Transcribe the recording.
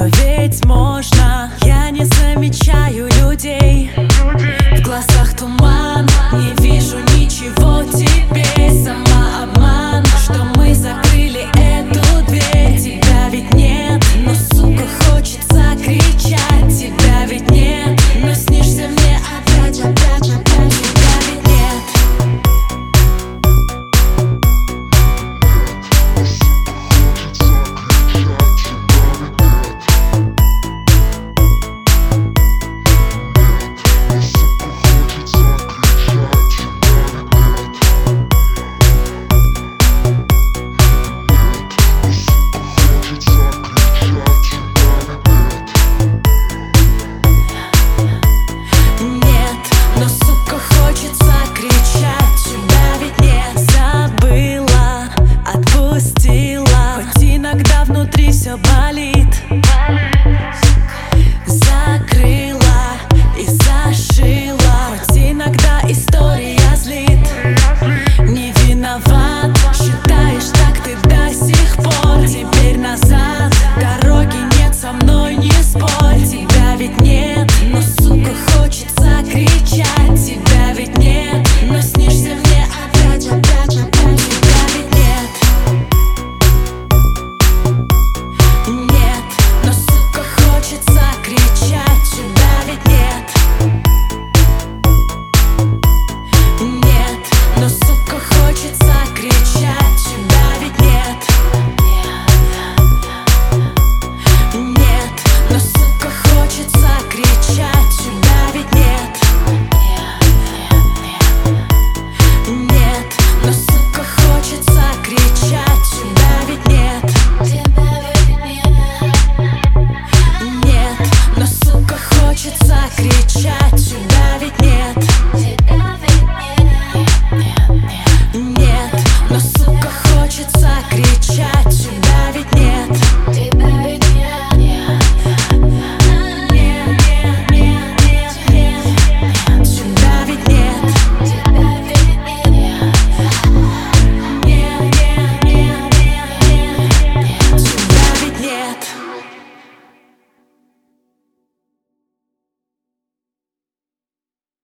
но ведь можно Я не замечаю людей, людей. все болит. болит.